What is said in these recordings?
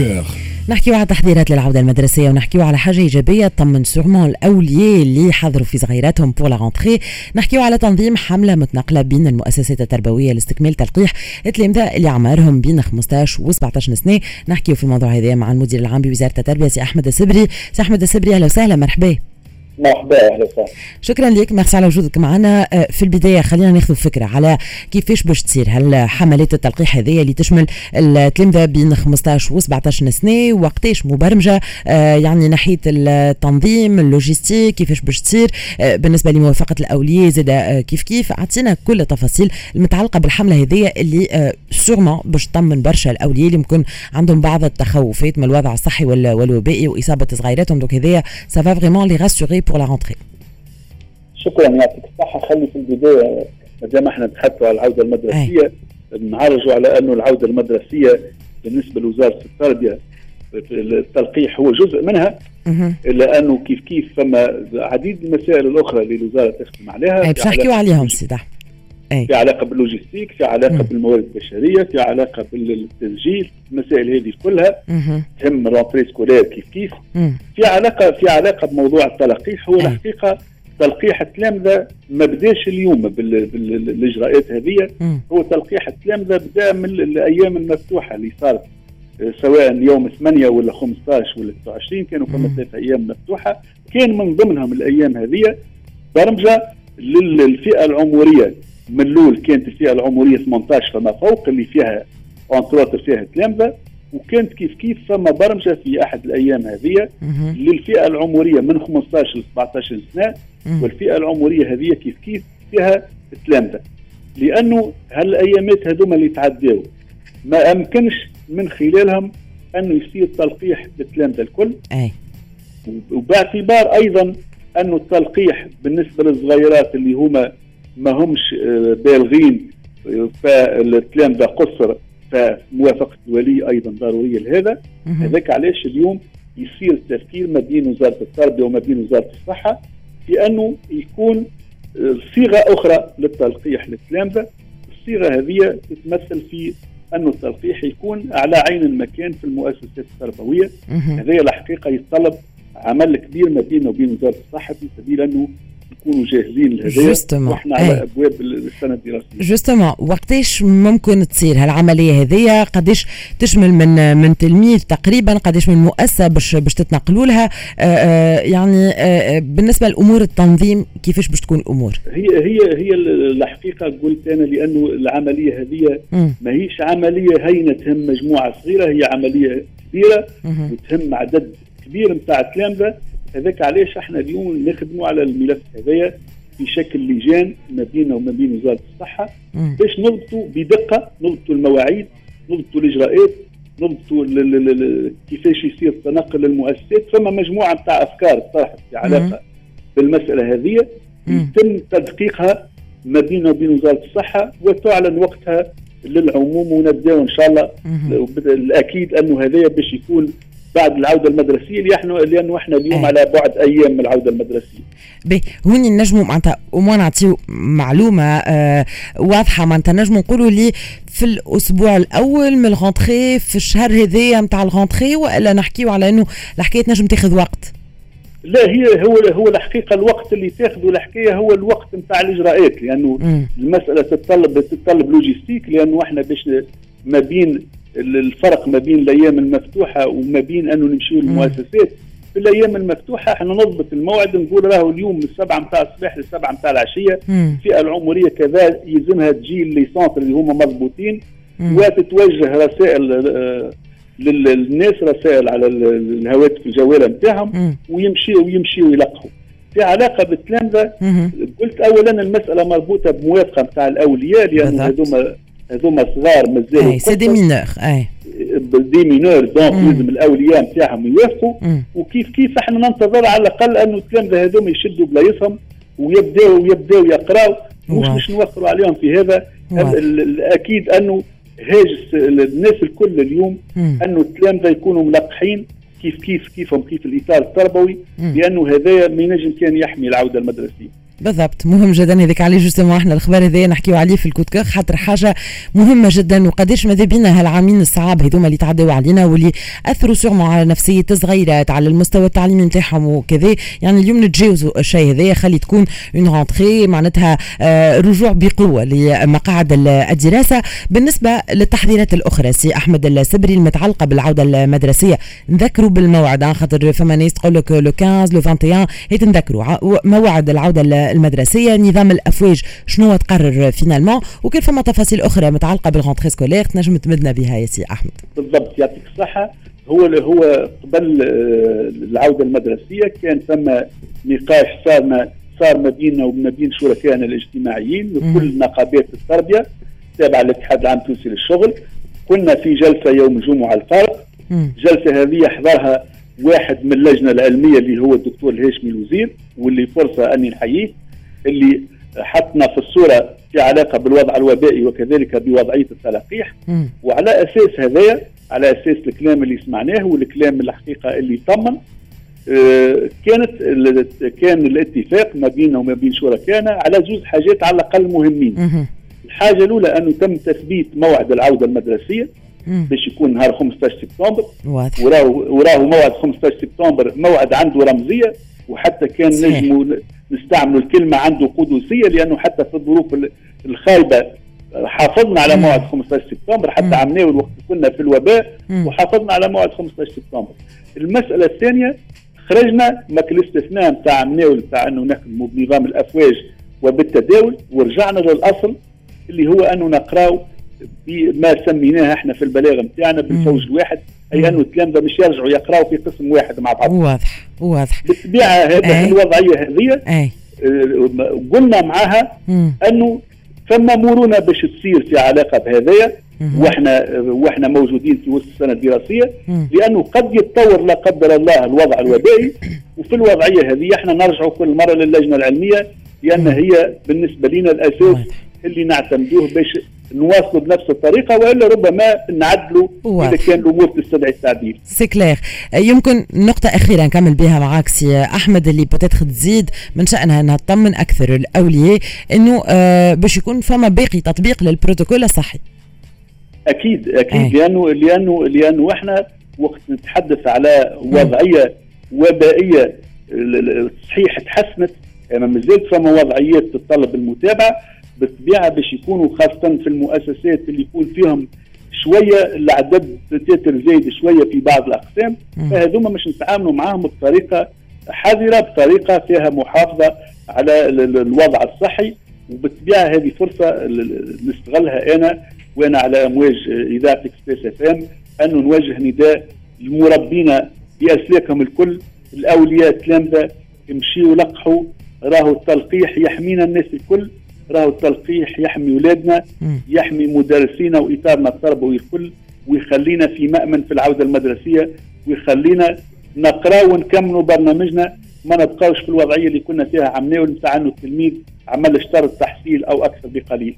cœur نحكيو على تحضيرات للعودة المدرسية ونحكيو على حاجة إيجابية تطمن sûrement الأولياء اللي حضروا في صغيراتهم pour la rentrée نحكيو على تنظيم حملة متنقلة بين المؤسسات التربوية لاستكمال تلقيح التلامذة اللي عمرهم بين 15 و 17 سنة. نحكيو في الموضوع هذا مع المدير العام بوزارة التربية سي أحمد السبري. سي أحمد السبري أهلا وسهلا مرحبا. مرحبا أهلا شكرا لك ميرسي على وجودك معنا. آه، في البداية خلينا ناخذ فكرة على كيفاش باش تصير. هل حملات التلقيح هذه اللي تشمل التلامذه بين 15 و 17 سنة وقتاش مبرمجة؟ آه، يعني ناحية التنظيم ال logistique كيفاش باش تصير؟ آه، بالنسبة لموافقة الأولياء زاد كيف كيف؟ أعطينا كل التفاصيل المتعلقة بالحملة هذه اللي sûrement باش تطمن برشا الأولياء اللي ممكن عندهم بعض التخوفات من الوضع الصحي والوبائي وإصابة صغيراتهم. donc هذايا ça va vraiment les rassurer pour la rentrée. شكرا يعطيك الصحه خلي في البداية ما دام إحنا نتحدثوا على العودة المدرسية نعرجوا على أنه العودة المدرسية بالنسبة لوزارة التربية التلقيح هو جزء منها إلا أنه كيف كيف فما عديد المسائل الأخرى اللي الوزاره تخدم عليها. باش نحكيو عليهم سيدي في علاقة بال logistique في علاقة مم. بالموارد البشرية في علاقة بالتسجيل المسائل هذه كلها تهم rentrée scolaire كيف كيف. مم. في علاقة في علاقة بموضوع التلقيح هو الحقيقة تلقيح التلامذة ما بداش اليوم بالإجراءات هذه. هو تلقيح التلامذة بدأ من الأيام المفتوحة اللي صارت سواء يوم 8 ولا 15 ولا 29 كانوا فما ثلاث أيام مفتوحة. كان من ضمنهم الأيام هذه برمجة للفئة العمرية. من الأول كانت الفئه العمرية 18 فما فوق اللي فيها اونتروتر فيها تلامذة وكانت كيف كيف فما برمجة في أحد الأيام هذه للفئة العمرية من 15 ل 17 سنة والفئة العمرية هذه كيف كيف فيها تلامذة. لأنه هالأيامات هذوما اللي تعداو ما أمكنش من خلالهم انه يصير تلقيح بالتلامذة الكل. أي. وباعتبار أيضا أنه التلقيح بالنسبة للصغيرات اللي هما ما همش آه، بالغين فالكلام ده قصر فموافقة الولي أيضا ضرورية لهذا. هذاك علاش اليوم يصير التفكير ما بين وزارة التربيه وما بين وزارة الصحة في أنه يكون آه، صيغة أخرى للتلقيح للتلامذه الصيغة هذه تتمثل في أن التلقيح يكون على عين المكان في المؤسسات التربوية. هذه الحقيقة يتطلب عمل كبير ما بيننا وبين وزارة الصحة في سبيل أنه نكونوا جاهزين لهذا وإحنا على إيه. أبواب السنة الدراسية. جوستومون وقتاش ممكن تصير؟ هالعمليه هذه قداش تشمل من من تلميذ تقريبا؟ قداش من مؤسسة باش باش تتنقلوا لها آه، آه، يعني آه، بالنسبة لأمور التنظيم كيفاش باش تكون الأمور؟ هي هي هي الحقيقة قلت أنا لأنه العملية هذه ما هيش عملية هينة تهم مجموعة صغيرة هي عملية كبيرة وتهم عدد كبير نتاع تلامذه هذاك علاش إحنا اليوم نخدموا على الملف هذايا في شكل لجان ما بيننا وما بين وزارة الصحة باش نضبطوا بدقة نضبطوا المواعيد نضبطوا الإجراءات نضبطوا كيفاش يصير التنقل للمؤسسات فما مجموعة نتاع أفكار طرحت في علاقة بالمسألة هذه. يتم تدقيقها ما بيننا وبين وزارة الصحة وتعلن وقتها للعموم ونبداو إن شاء الله. الأكيد أنه هذايا باش يكون بعد العودة المدرسية لأنه لأنه إحنا اليوم أه. على بعد أيام من العودة المدرسية. باهي هوني نجموا معناتها وما نعطيو معلومة آه واضحة معناتها نجموا نقولوا اللي في الأسبوع الأول من ال rentrée في الشهر هذايا نتاع ال rentrée وإلا نحكيو على إنه الحكاية نجم تاخذ وقت؟ لا هي هو هو الحقيقة الوقت اللي تاخذه الحكاية هو الوقت نتاع الإجراءات لأنه م. المسألة تتطلب تتطلب logistique لأنه إحنا باش ما بين الفرق ما بين الأيام المفتوحة وما بين أنه نمشي للمؤسسات في الأيام المفتوحة إحنا نضبط الموعد نقول راهو اليوم من السبعة نتاع الصباح للسبعة نتاع العشية. الفئة العمرية كذا يلزمها تجي les centres اللي هما مضبوطين. وتتوجه رسائل آه، للناس رسائل على الهواتف الجوالة نتاعهم ويمشيوا ويمشيوا يلقحوا. في علاقة بالتلامذة قلت اولا المسألة مربوطة بموافقة نتاع الأولياء لأنه هذوما هذوما صغار مازالوا c'est des mineurs أي. des mineurs donc لازم الأولياء نتاعهم يوافقوا. وكيف كيف إحنا ننتظر على الأقل أنه التلامذه هذوما يشدوا بلايصهم ويبداوا يبداوا يقراوا مش مش نوفروا عليهم في هذا. أكيد أنه هاجس الناس الكل اليوم أنه التلامذه يكونوا ملقحين. كيف كيف كيفهم كيف الإطار التربوي. لأنه هذايا ما ينجم كان يحمي العودة المدرسية. بالضبط. مهم جدا هذاك عليه justement إحنا الخبر هذايا نحكيو عليه في ال coup de cœur خاطر حاجة مهمة جدا وقداش ماذا بينا هالعامين الصعاب هذوما اللي تعداو علينا واللي أثروا sûrement على نفسية الصغيرات على المستوى التعليمي نتاعهم وكذا. يعني اليوم نتجاوزوا الشيء هذايا خلي تكون une rentrée معناتها آه، رجوع بقوة لمقاعد الدراسة. بالنسبة للتحضيرات الأخرى سي أحمد السبري المتعلقة بالعودة المدرسية. نذكروا بالموعد خاطر فما ناس تقول لك le 15 le 21 هيك نذكروا موعد العودة المدرسية نظام الأفواج شنو تقرر finalement وكيف فما تفاصيل أخرى متعلقة بال rentrée scolaire تنجم تمدنا بها يا سي أحمد. بالضبط يعطيك الصحة. هو هو قبل آه، العودة المدرسية كان ثم نقاش صار ما صار ما بيننا وما بين شركائنا الاجتماعيين لكل نقابات التربية تابعة للاتحاد العام التونسي للشغل. كنا في جلسة يوم الجمعه الفارق الجلسة هذه حضرها واحد من اللجنة العلمية اللي هو الدكتور الهاشمي الوزير واللي فرصة أني نحييه اللي حطنا في الصورة في علاقة بالوضع الوبائي وكذلك بوضعية التلقيح. وعلى أساس هذايا على أساس الكلام اللي سمعناه والكلام الحقيقة اللي طمن آه، كانت كان الاتفاق ما بيننا وما بين شركائنا على زوج حاجات على الأقل مهمين. الحاجة الأولى أنه تم تثبيت موعد العودة المدرسية. باش يكون نهار 15 سبتمبر. واضح. وراه وراه موعد 15 سبتمبر موعد عنده رمزية وحتى كان نجموا نستعملوا الكلمة عنده قدسيه لأنه حتى في الظروف الخايبة حافظنا على موعد 15 سبتمبر حتى عملناه الوقت كنا في الوباء وحافظنا على موعد 15 سبتمبر. المسألة الثانية خرجنا ما الاستثناء نتاع عملناه نتاع أنه نخدموا بنظام الأفواج وبالتداول ورجعنا للأصل اللي هو أنه نقراو بما سميناه إحنا في البلاغه نتاعنا بالفوج الواحد. اي انه التلامذه مش يرجعوا يقراوا في قسم واحد مع بعض. واضح واضح. بالطبيعة هذا الوضعيه هذه آه، قلنا معها أنه فما مرونة باش تصير في علاقة بهذايا وإحنا وإحنا موجودين في وسط السنة الدراسية. لأنه قد يتطور لا قدر الله الوضع الوبائي وفي الوضعية هذه إحنا نرجعوا كل مرة للجنة العلمية لأن هي بالنسبة لنا الأساس اللي نعتمدوه باش نواصلوا بنفس الطريقة وإلا ربما نعدلوا إذا كان الأمور تستدعي التعديل. c'est clair يمكن نقطة أخيرة نكمل بها معك سي أحمد اللي peut-être تزيد من شأنها إنها تطمن أكثر الأولياء إنه آه باش يكون فما باقي تطبيق للبروتوكول الصحي. أكيد أكيد أي. لأنه لأنه لأنه إحنا وقت نتحدث على وضعيه وبائيه صحيح تحسنت ما مازالت فما وضعيات تتطلب المتابعة بالطبيعه باش يكونوا خاصة في المؤسسات اللي يكون فيهم شوية العدد تتر زايد شوية في بعض الأقسام. فهذوما مش نتعاملوا معاهم بطريقة حذرة بطريقة فيها محافظة على الوضع الصحي. وبالطبيعة هذه فرصة نستغلها أنا وأنا على أمواج إذاعة Express FM انه نوجه نداء للمربين بأسلاكهم الكل الأولياء التلامذة يمشيوا لقحوا راهو التلقيح يحمينا الناس الكل راهو التلقيح يحمي اولادنا يحمي مدرسينا وإطارنا التربوي الكل ويخلينا في مأمن في العودة المدرسية ويخلينا نقرا ونكملوا برنامجنا ما نبقاوش في الوضعية اللي كنا فيها عملناه نتاع أنه التلميذ عمل شطر تحصيل أو أكثر بقليل.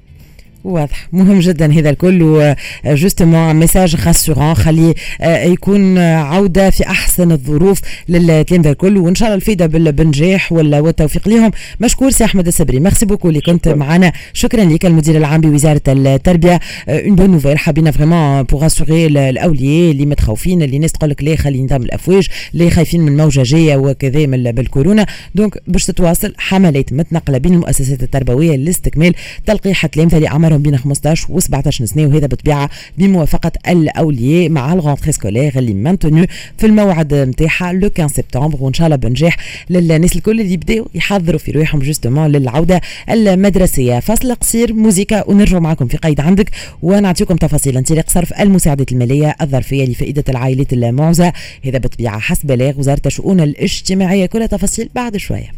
واضح. مهم جدا هذا الكل justement message rassurant خلي آه، يكون عودة في أحسن الظروف للتلامذه الكل وإن شاء الله الفيده بالنجاح والتوفيق لهم مشكور سي أحمد السبري. merci beaucoup اللي كنت معنا. شكرا لك المدير العام بوزارة التربية. une bonne nouvelle حابين vraiment pour rassurer الأولياء اللي متخوفين اللي الناس تقول لك لا خلي نظام الأفواج اللي خايفين من موجة جاية وكذا من بالكورونا. donc باش تتواصل حملات متنقلة بين المؤسسات التربوية لاستكمال تلقيح التلامذه لأعمار عمرهم بين 15 و 17 سنة وهذا بالطبيعه بموافقة الأولياء مع la rentrée scolaire اللي maintenue في الموعد نتاعها le 15 سبتمبر. وإن شاء الله بنجاح للناس الكل اللي يبداو يحضروا في رواحهم justement للعودة المدرسية. فاصل قصير موزيكا ونرجع معكم في قيد عندك ونعطيكم تفاصيل. انطلاق صرف المساعدات المالية الظرفية لفائدة العائلات المعوزه هذا بالطبيعه حسب بلاغ وزارة الشؤون الاجتماعية. كل تفاصيل بعد شوية.